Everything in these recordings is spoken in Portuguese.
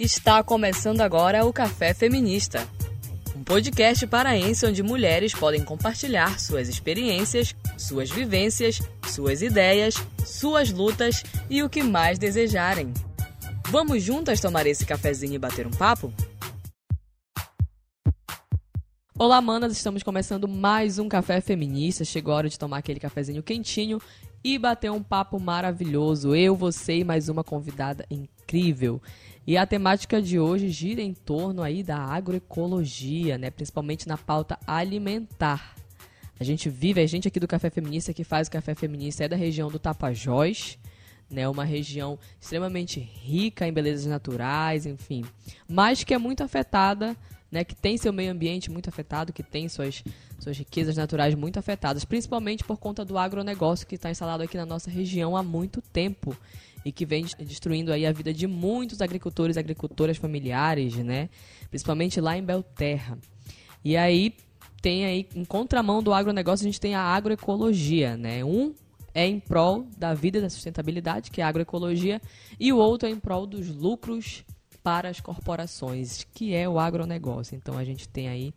Está começando agora o Café Feminista, um podcast paraense onde mulheres podem compartilhar suas experiências, suas vivências, suas ideias, suas lutas e o que mais desejarem. Vamos juntas tomar esse cafezinho e bater um papo? Olá, manas, estamos começando mais um Café Feminista. Chegou a hora de tomar aquele cafezinho quentinho e bater um papo maravilhoso. Eu, você e mais uma convidada incrível. E a temática de hoje gira em torno aí da agroecologia, né? Principalmente na pauta alimentar. A gente vive, a gente aqui do Café Feminista que faz o Café Feminista é da região do Tapajós, né? Uma região extremamente rica em belezas naturais, enfim, mas que é muito afetada né, que tem seu meio ambiente muito afetado, que tem suas, suas riquezas naturais muito afetadas, principalmente por conta do agronegócio que está instalado aqui na nossa região há muito tempo e que vem destruindo aí a vida de muitos agricultores e agricultoras familiares, né, principalmente lá em Belterra. E aí tem aí, em contramão do agronegócio, a gente tem a agroecologia, né, um é em prol da vida e da sustentabilidade, que é a agroecologia, e o outro é em prol dos lucros para as corporações, que é o agronegócio. Então a gente tem aí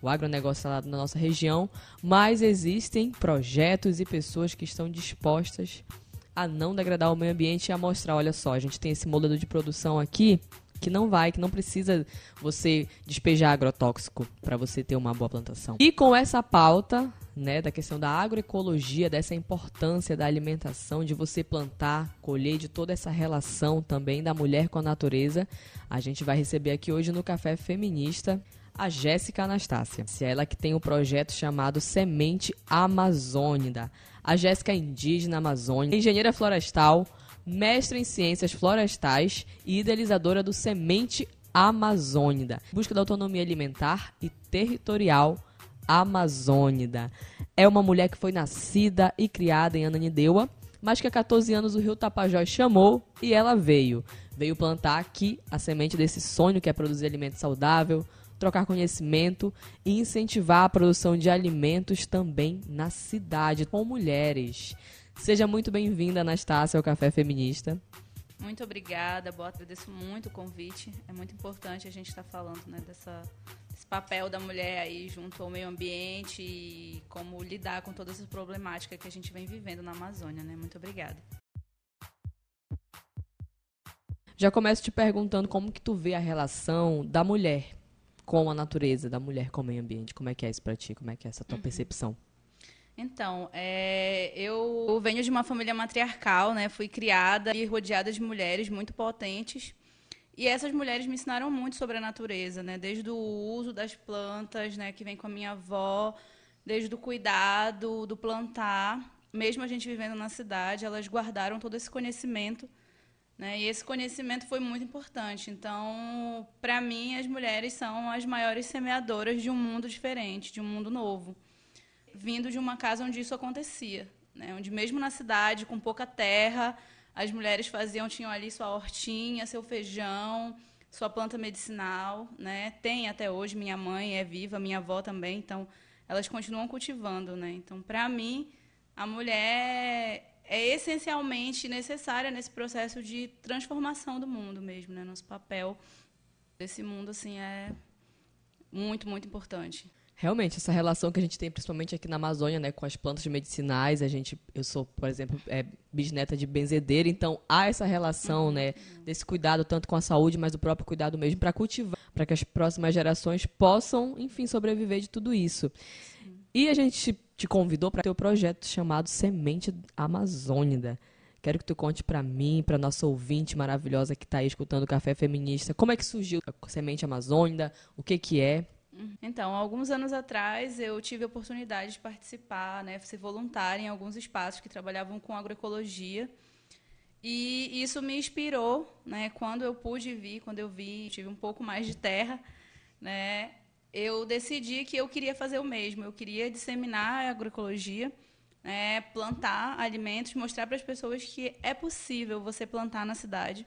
o agronegócio instalado na nossa região, mas existem projetos e pessoas que estão dispostas a não degradar o meio ambiente e a mostrar, olha só, a gente tem esse modelo de produção aqui que não vai, que não precisa você despejar agrotóxico para você ter uma boa plantação. E com essa pauta, né, da questão da agroecologia, dessa importância da alimentação, de você plantar, colher, de toda essa relação também da mulher com a natureza, a gente vai receber aqui hoje no Café Feminista a Jéssica Anastácia. Ela que tem um projeto chamado Semente Amazônida. A Jéssica é indígena amazônica, engenheira florestal, mestre em ciências florestais e idealizadora do Semente Amazônida. Busca da autonomia alimentar e territorial amazônida. É uma mulher que foi nascida e criada em Ananindeua, mas que há 14 anos o Rio Tapajós chamou e ela veio. Veio plantar aqui a semente desse sonho que é produzir alimento saudável, trocar conhecimento e incentivar a produção de alimentos também na cidade com mulheres. Seja muito bem-vinda, Anastácia, ao Café Feminista. Muito obrigada, boa, agradeço muito o convite. É muito importante a gente estar tá falando né, dessa, desse papel da mulher aí junto ao meio ambiente e como lidar com toda essa problemática que a gente vem vivendo na Amazônia. Né? Muito obrigada. Já começo te perguntando como que tu vê a relação da mulher com a natureza, da mulher com o meio ambiente. Como é que é isso para ti? Como é que é essa tua uhum. percepção? Então, é, eu venho de uma família matriarcal, né? Fui criada e rodeada de mulheres muito potentes. E essas mulheres me ensinaram muito sobre a natureza, né? Desde o uso das plantas, né? Que vem com a minha avó, desde o cuidado, do plantar. Mesmo a gente vivendo na cidade, elas guardaram todo esse conhecimento, né? E esse conhecimento foi muito importante. Então, para mim, as mulheres são as maiores semeadoras de um mundo diferente, de um mundo novo vindo de uma casa onde isso acontecia, né? onde mesmo na cidade, com pouca terra, as mulheres faziam, tinham ali sua hortinha, seu feijão, sua planta medicinal, né? Tem até hoje, minha mãe é viva, minha avó também, então elas continuam cultivando, né? Então, para mim, a mulher é essencialmente necessária nesse processo de transformação do mundo mesmo, né? Nosso papel desse mundo assim é muito, muito importante realmente essa relação que a gente tem principalmente aqui na Amazônia, né, com as plantas medicinais, a gente, eu sou, por exemplo, é, bisneta de benzedeira, então há essa relação, uhum. né, desse cuidado tanto com a saúde, mas do próprio cuidado mesmo para cultivar, para que as próximas gerações possam, enfim, sobreviver de tudo isso. Sim. E a gente te convidou para ter o um projeto chamado Semente Amazônida. Quero que tu conte para mim, para nossa ouvinte maravilhosa que está aí escutando o Café Feminista, como é que surgiu a Semente Amazônida, o que que é? Então, alguns anos atrás, eu tive a oportunidade de participar, né, ser voluntária em alguns espaços que trabalhavam com agroecologia. E isso me inspirou, né, quando eu pude vir, quando eu vi, tive um pouco mais de terra, né, eu decidi que eu queria fazer o mesmo. Eu queria disseminar a agroecologia, né, plantar alimentos, mostrar para as pessoas que é possível você plantar na cidade,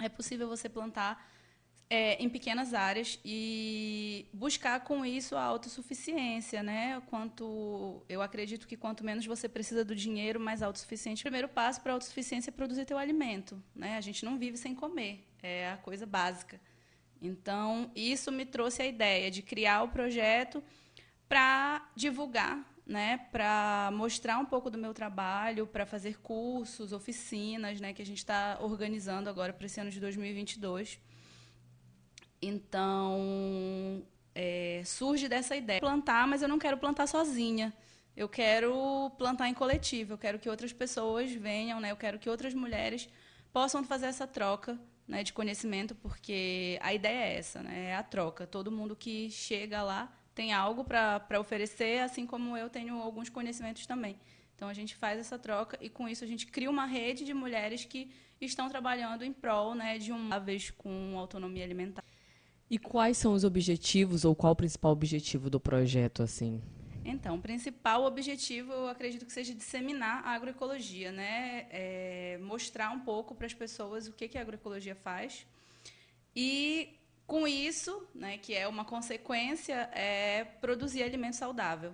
é possível você plantar é, em pequenas áreas e buscar com isso a autossuficiência, né? Quanto eu acredito que quanto menos você precisa do dinheiro, mais autossuficiente. O primeiro passo para a autossuficiência é produzir teu alimento, né? A gente não vive sem comer, é a coisa básica. Então, isso me trouxe a ideia de criar o projeto para divulgar, né, para mostrar um pouco do meu trabalho, para fazer cursos, oficinas, né, que a gente está organizando agora para esse ano de 2022 então, é, surge dessa ideia. Plantar, mas eu não quero plantar sozinha. Eu quero plantar em coletivo. Eu quero que outras pessoas venham, né? Eu quero que outras mulheres possam fazer essa troca né, de conhecimento, porque a ideia é essa, né? É a troca. Todo mundo que chega lá tem algo para oferecer, assim como eu tenho alguns conhecimentos também. Então a gente faz essa troca e com isso a gente cria uma rede de mulheres que estão trabalhando em prol né, de vez com autonomia alimentar. E quais são os objetivos ou qual o principal objetivo do projeto assim? Então, o principal objetivo, eu acredito que seja disseminar a agroecologia, né? É mostrar um pouco para as pessoas o que, que a agroecologia faz. E, com isso, né, que é uma consequência, é produzir alimento saudável.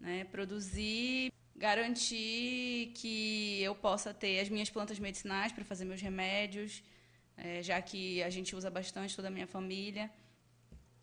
Né? Produzir, garantir que eu possa ter as minhas plantas medicinais para fazer meus remédios, é, já que a gente usa bastante toda a minha família.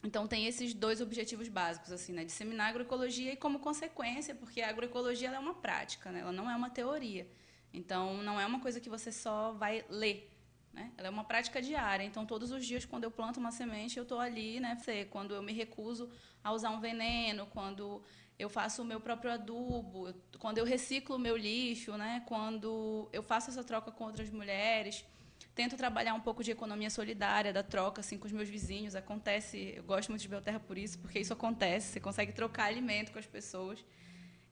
Então tem esses dois objetivos básicos, assim, né? Disseminar a agroecologia e como consequência, porque a agroecologia é uma prática, né? Ela não é uma teoria. Então não é uma coisa que você só vai ler, né? Ela é uma prática diária. Então todos os dias quando eu planto uma semente, eu estou ali, né? Quando eu me recuso a usar um veneno, quando eu faço o meu próprio adubo, quando eu reciclo o meu lixo, né? Quando eu faço essa troca com outras mulheres, Tento trabalhar um pouco de economia solidária, da troca assim com os meus vizinhos. Acontece, eu gosto muito de Belterra por isso, porque isso acontece. Você consegue trocar alimento com as pessoas.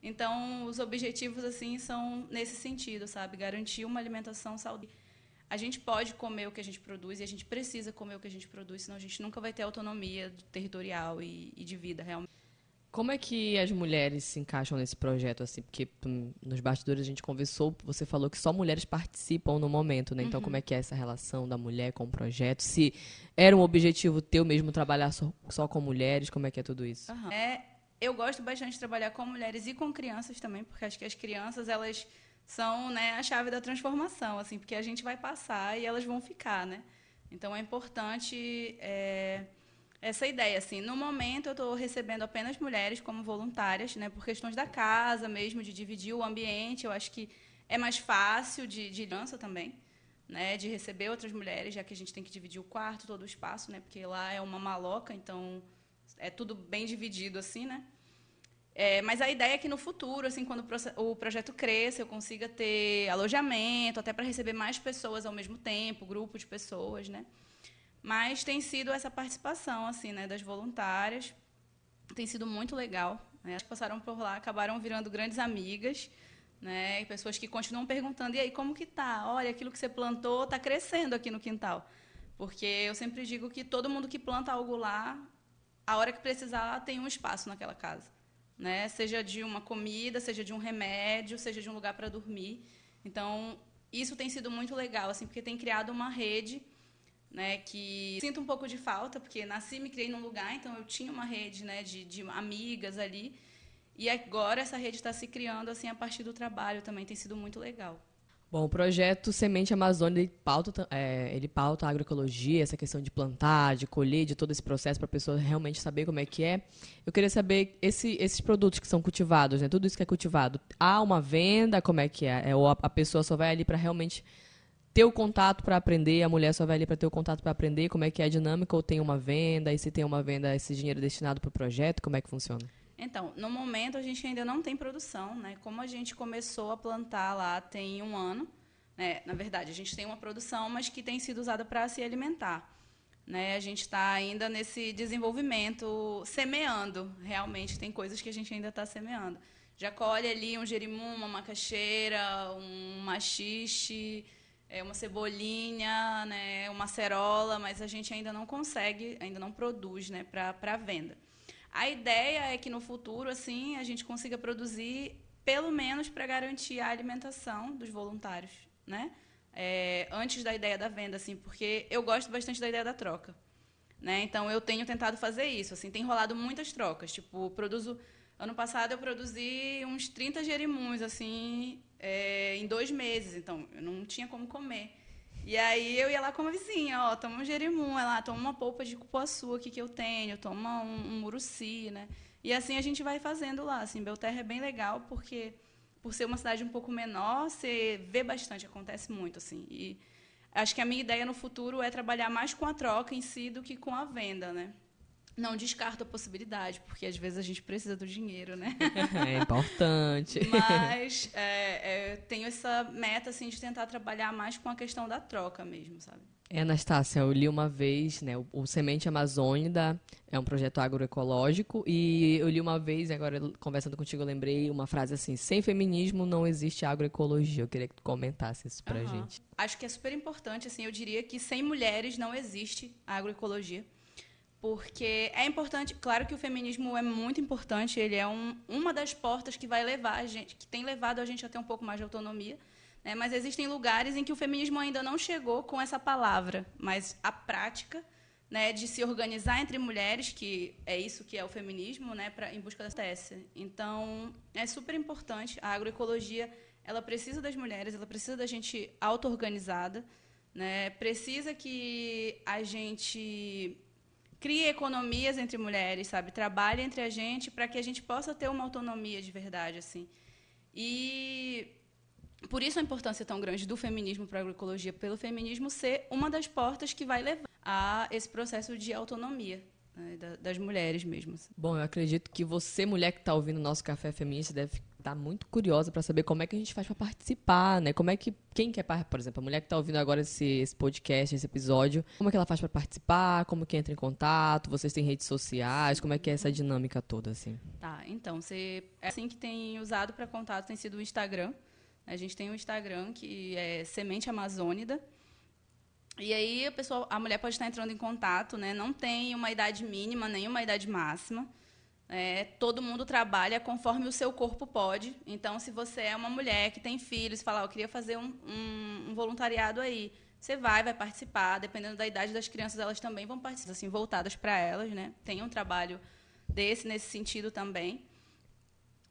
Então, os objetivos assim são nesse sentido, sabe? Garantir uma alimentação saudável. A gente pode comer o que a gente produz e a gente precisa comer o que a gente produz, senão a gente nunca vai ter autonomia territorial e, e de vida realmente. Como é que as mulheres se encaixam nesse projeto, assim? Porque hum, nos bastidores a gente conversou, você falou que só mulheres participam no momento, né? Então, uhum. como é que é essa relação da mulher com o projeto? Se era um objetivo teu mesmo trabalhar só, só com mulheres, como é que é tudo isso? Uhum. É, eu gosto bastante de trabalhar com mulheres e com crianças também, porque acho que as crianças, elas são né, a chave da transformação, assim, porque a gente vai passar e elas vão ficar, né? Então, é importante... É essa ideia. Assim, no momento, eu estou recebendo apenas mulheres como voluntárias, né, por questões da casa mesmo, de dividir o ambiente. Eu acho que é mais fácil de, de dança também, né, de receber outras mulheres, já que a gente tem que dividir o quarto, todo o espaço, né, porque lá é uma maloca, então é tudo bem dividido assim, né. É, mas a ideia é que no futuro, assim, quando o projeto cresça, eu consiga ter alojamento, até para receber mais pessoas ao mesmo tempo, grupo de pessoas, né? Mas tem sido essa participação assim, né, das voluntárias. Tem sido muito legal. Né? Elas passaram por lá, acabaram virando grandes amigas, né? pessoas que continuam perguntando: e aí, como que tá? Olha, aquilo que você plantou está crescendo aqui no quintal. Porque eu sempre digo que todo mundo que planta algo lá, a hora que precisar, tem um espaço naquela casa. Né? Seja de uma comida, seja de um remédio, seja de um lugar para dormir. Então, isso tem sido muito legal, assim, porque tem criado uma rede né, que sinto um pouco de falta, porque nasci e me criei num lugar, então eu tinha uma rede né, de, de amigas ali, e agora essa rede está se criando assim a partir do trabalho também, tem sido muito legal. Bom, o projeto Semente Amazônia, ele pauta, é, ele pauta a agroecologia, essa questão de plantar, de colher, de todo esse processo para a pessoa realmente saber como é que é. Eu queria saber, esse, esses produtos que são cultivados, né, tudo isso que é cultivado, há uma venda, como é que é? é ou a, a pessoa só vai ali para realmente ter o contato para aprender, a mulher só vai ali para ter o contato para aprender como é que é a dinâmica, ou tem uma venda, e se tem uma venda, esse dinheiro é destinado para o projeto, como é que funciona? Então, no momento a gente ainda não tem produção, né? Como a gente começou a plantar lá tem um ano, né? na verdade, a gente tem uma produção, mas que tem sido usada para se alimentar. Né? A gente está ainda nesse desenvolvimento, semeando, realmente, tem coisas que a gente ainda está semeando. Já colhe ali um jerimum, uma macaxeira, um machixe, é, uma cebolinha, né, uma cerola, mas a gente ainda não consegue, ainda não produz né, para venda. A ideia é que no futuro, assim, a gente consiga produzir pelo menos para garantir a alimentação dos voluntários, né? É, antes da ideia da venda, assim, porque eu gosto bastante da ideia da troca. Né? Então eu tenho tentado fazer isso. Assim, tem rolado muitas trocas. Tipo, produzo. Ano passado eu produzi uns 30 gerimuns, assim, é, em dois meses. Então, eu não tinha como comer. E aí eu ia lá com a vizinha, ó, toma um jerimum, ela toma uma polpa de cupuaçu aqui que eu tenho, toma um, um né? E assim a gente vai fazendo lá. Assim, Belterra é bem legal porque por ser uma cidade um pouco menor, você vê bastante, acontece muito assim. E acho que a minha ideia no futuro é trabalhar mais com a troca em si do que com a venda, né? Não descarto a possibilidade, porque às vezes a gente precisa do dinheiro, né? É importante. Mas é, é, tenho essa meta assim de tentar trabalhar mais com a questão da troca mesmo, sabe? É, Anastácia, eu li uma vez, né, o, o Semente Amazônida é um projeto agroecológico e eu li uma vez, agora conversando contigo eu lembrei uma frase assim, sem feminismo não existe agroecologia. Eu queria que tu comentasse isso pra uhum. gente. Acho que é super importante, assim, eu diria que sem mulheres não existe agroecologia porque é importante, claro que o feminismo é muito importante, ele é um, uma das portas que vai levar a gente, que tem levado a gente a ter um pouco mais de autonomia, né? mas existem lugares em que o feminismo ainda não chegou com essa palavra, mas a prática né, de se organizar entre mulheres, que é isso que é o feminismo, né, pra, em busca da tese. Então, é super importante, a agroecologia, ela precisa das mulheres, ela precisa da gente auto-organizada, né, precisa que a gente crie economias entre mulheres, sabe? Trabalhe entre a gente para que a gente possa ter uma autonomia de verdade, assim. E por isso a importância tão grande do feminismo para a agroecologia, pelo feminismo ser uma das portas que vai levar a esse processo de autonomia né, das mulheres mesmo. Assim. Bom, eu acredito que você, mulher que está ouvindo o nosso Café Feminista, deve tá muito curiosa para saber como é que a gente faz para participar, né? Como é que quem quer, por exemplo, a mulher que está ouvindo agora esse, esse, podcast, esse episódio, como é que ela faz para participar? Como que entra em contato? Vocês têm redes sociais? Como é que é essa dinâmica toda assim? Tá, então, você é assim que tem usado para contato tem sido o Instagram. A gente tem o um Instagram que é Semente Amazônida. E aí a pessoa, a mulher pode estar entrando em contato, né? Não tem uma idade mínima nem uma idade máxima. É, todo mundo trabalha conforme o seu corpo pode. Então, se você é uma mulher que tem filhos e fala, oh, eu queria fazer um, um, um, voluntariado aí, você vai, vai participar. Dependendo da idade das crianças, elas também vão participar, assim, voltadas para elas, né? Tem um trabalho desse nesse sentido também.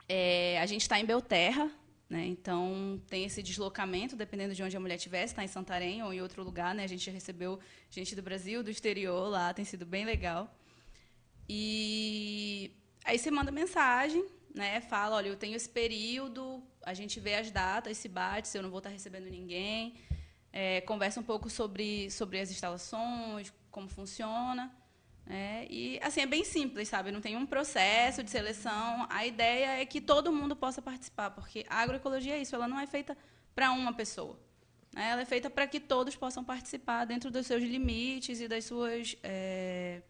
É, a gente está em Belterra, né? Então tem esse deslocamento, dependendo de onde a mulher estiver, está em Santarém ou em outro lugar, né? A gente já recebeu gente do Brasil, do exterior lá, tem sido bem legal. E Aí você manda mensagem, né? Fala, olha, eu tenho esse período, a gente vê as datas, se bate, se eu não vou estar recebendo ninguém. É, conversa um pouco sobre, sobre as instalações, como funciona. É, e assim é bem simples, sabe? Não tem um processo de seleção. A ideia é que todo mundo possa participar, porque a agroecologia é isso, ela não é feita para uma pessoa. Né? Ela é feita para que todos possam participar dentro dos seus limites e das suas é,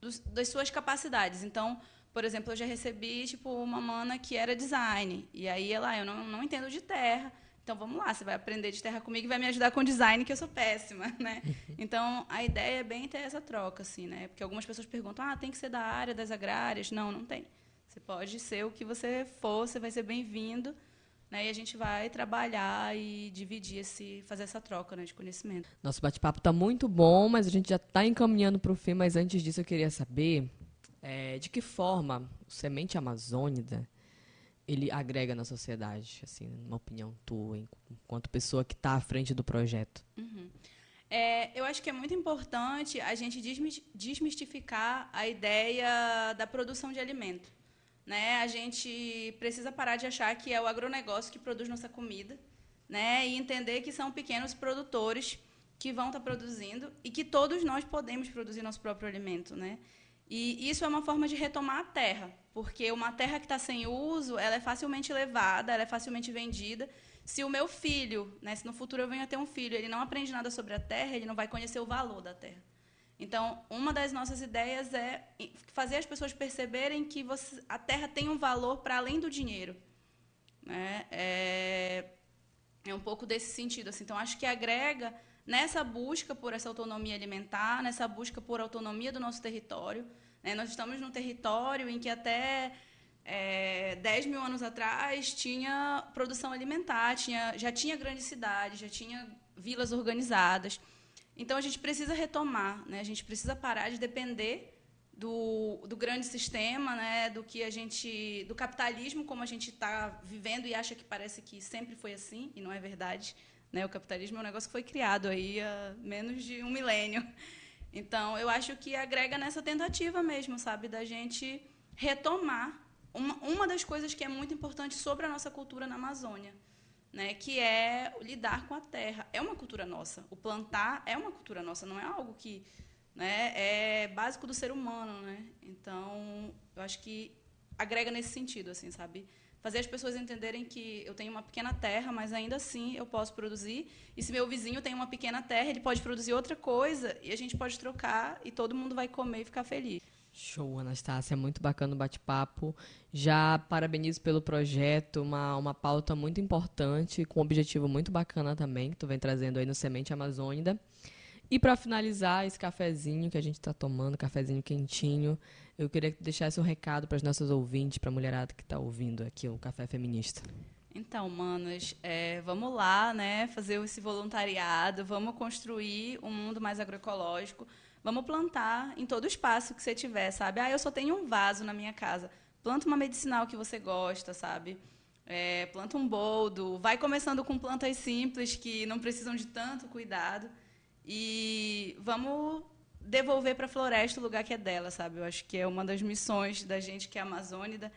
dos, das suas capacidades. Então, por exemplo, eu já recebi tipo uma mana que era design e aí ela, eu não, não entendo de terra. Então vamos lá, você vai aprender de terra comigo e vai me ajudar com design que eu sou péssima, né? Então a ideia é bem ter essa troca assim, né? Porque algumas pessoas perguntam: "Ah, tem que ser da área das agrárias?". Não, não tem. Você pode ser o que você for, você vai ser bem-vindo. Né, e a gente vai trabalhar e dividir esse, fazer essa troca né, de conhecimento. Nosso bate-papo está muito bom, mas a gente já está encaminhando para o fim. Mas antes disso, eu queria saber é, de que forma o semente amazônida ele agrega na sociedade, assim, uma opinião tua, enquanto pessoa que está à frente do projeto. Uhum. É, eu acho que é muito importante a gente desmistificar a ideia da produção de alimento. Né? A gente precisa parar de achar que é o agronegócio que produz nossa comida né? e entender que são pequenos produtores que vão estar produzindo e que todos nós podemos produzir nosso próprio alimento. Né? E isso é uma forma de retomar a terra, porque uma terra que está sem uso, ela é facilmente levada, ela é facilmente vendida. Se o meu filho, né, se no futuro eu venho a ter um filho, ele não aprende nada sobre a terra, ele não vai conhecer o valor da terra. Então, uma das nossas ideias é fazer as pessoas perceberem que você, a terra tem um valor para além do dinheiro. Né? É, é um pouco desse sentido. Assim. Então, acho que agrega nessa busca por essa autonomia alimentar, nessa busca por autonomia do nosso território. Né? Nós estamos num território em que até é, 10 mil anos atrás tinha produção alimentar, tinha, já tinha grandes cidades, já tinha vilas organizadas. Então a gente precisa retomar, né? A gente precisa parar de depender do, do grande sistema, né? Do que a gente, do capitalismo como a gente está vivendo e acha que parece que sempre foi assim e não é verdade, né? O capitalismo é um negócio que foi criado aí há menos de um milênio. Então eu acho que agrega nessa tentativa mesmo, sabe, da gente retomar uma, uma das coisas que é muito importante sobre a nossa cultura na Amazônia né, que é lidar com a terra. É uma cultura nossa. O plantar é uma cultura nossa, não é algo que né, é básico do ser humano. Né? Então, eu acho que agrega nesse sentido, assim, sabe? Fazer as pessoas entenderem que eu tenho uma pequena terra, mas ainda assim eu posso produzir. E se meu vizinho tem uma pequena terra, ele pode produzir outra coisa e a gente pode trocar e todo mundo vai comer e ficar feliz. Show, Anastácia, muito bacana o bate-papo. Já parabenizo pelo projeto, uma, uma pauta muito importante, com um objetivo muito bacana também, que tu vem trazendo aí no Semente Amazônida. E para finalizar esse cafezinho que a gente está tomando, cafezinho quentinho, eu queria que deixasse um recado para os nossos ouvintes, para a mulherada que está ouvindo aqui o Café Feminista. Então, manos, é, vamos lá, né, fazer esse voluntariado, vamos construir um mundo mais agroecológico, Vamos plantar em todo espaço que você tiver, sabe? Ah, eu só tenho um vaso na minha casa. Planta uma medicinal que você gosta, sabe? É, planta um boldo. Vai começando com plantas simples que não precisam de tanto cuidado. E vamos devolver para a floresta o lugar que é dela, sabe? Eu acho que é uma das missões da gente que é amazônida.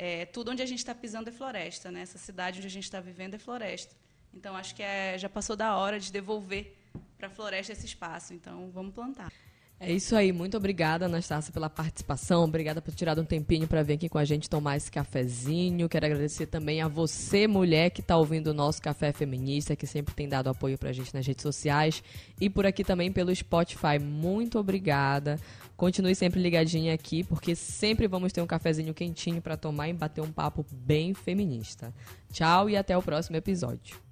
É, tudo onde a gente está pisando é floresta, né? Essa cidade onde a gente está vivendo é floresta. Então acho que é, já passou da hora de devolver para a floresta esse espaço. Então, vamos plantar. É isso aí. Muito obrigada, Anastácia, pela participação. Obrigada por tirar um tempinho para vir aqui com a gente tomar esse cafezinho. Quero agradecer também a você, mulher, que está ouvindo o nosso Café Feminista, que sempre tem dado apoio para a gente nas redes sociais e por aqui também pelo Spotify. Muito obrigada. Continue sempre ligadinha aqui, porque sempre vamos ter um cafezinho quentinho para tomar e bater um papo bem feminista. Tchau e até o próximo episódio.